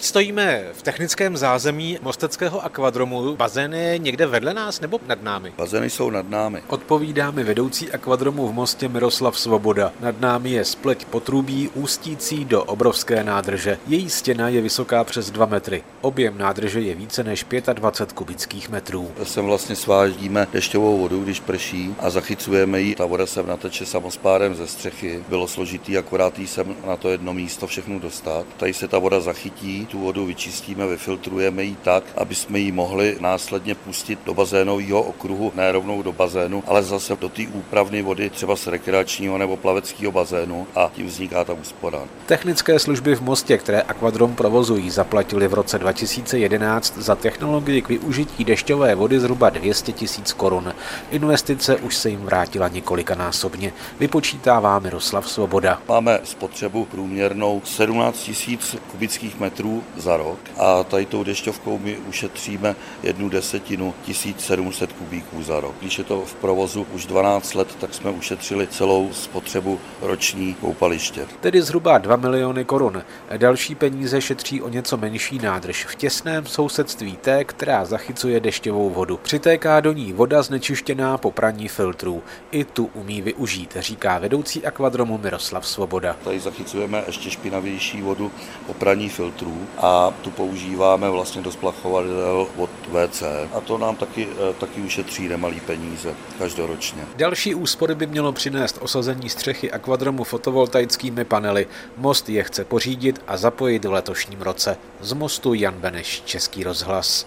Stojíme v technickém zázemí Mosteckého akvadromu. Bazén je někde vedle nás nebo nad námi? Bazény jsou nad námi. Odpovídá mi vedoucí akvadromu v Mostě Miroslav Svoboda. Nad námi je spleť potrubí ústící do obrovské nádrže. Její stěna je vysoká přes 2 metry. Objem nádrže je více než 25 kubických metrů. Sem vlastně svážíme dešťovou vodu, když prší a zachycujeme ji. Ta voda se nateče samospárem ze střechy. Bylo složitý akorát jí sem na to jedno místo všechno dostat. Tady se ta voda zachytí, tu vodu vyčistíme, vyfiltrujeme ji tak, aby jsme ji mohli následně pustit do bazénového okruhu, ne rovnou do bazénu, ale zase do té úpravné vody, třeba z rekreačního nebo plaveckého bazénu a tím vzniká ta úspora. Technické služby v Mostě, které Aquadrom provozují, zaplatili v roce 2011 za technologii k využití dešťové vody zhruba 200 tisíc korun. Investice už se jim vrátila několikanásobně, vypočítává Miroslav Svoboda. Máme spotřebu průměrnou 17 tisíc kubických metrů za rok a tady tou dešťovkou my ušetříme jednu desetinu 1700 kubíků za rok. Když je to v provozu už 12 let, tak jsme ušetřili celou spotřebu roční koupaliště. Tedy zhruba 2 miliony korun. Další peníze šetří o něco menší nádrž v těsném sousedství té, která zachycuje dešťovou vodu. Přitéká do ní voda znečištěná po praní filtrů. I tu umí využít, říká vedoucí akvadromu Miroslav Svoboda. Tady zachycujeme ještě špinavější vodu po praní filtrů a tu používáme vlastně do splachovadel od WC. A to nám taky, eh, taky ušetří nemalý peníze každoročně. Další úspory by mělo přinést osazení střechy akvadromu fotovoltaickými panely. Most je chce pořídit a zapojit v letošním roce. Z mostu Jan Beneš, Český rozhlas.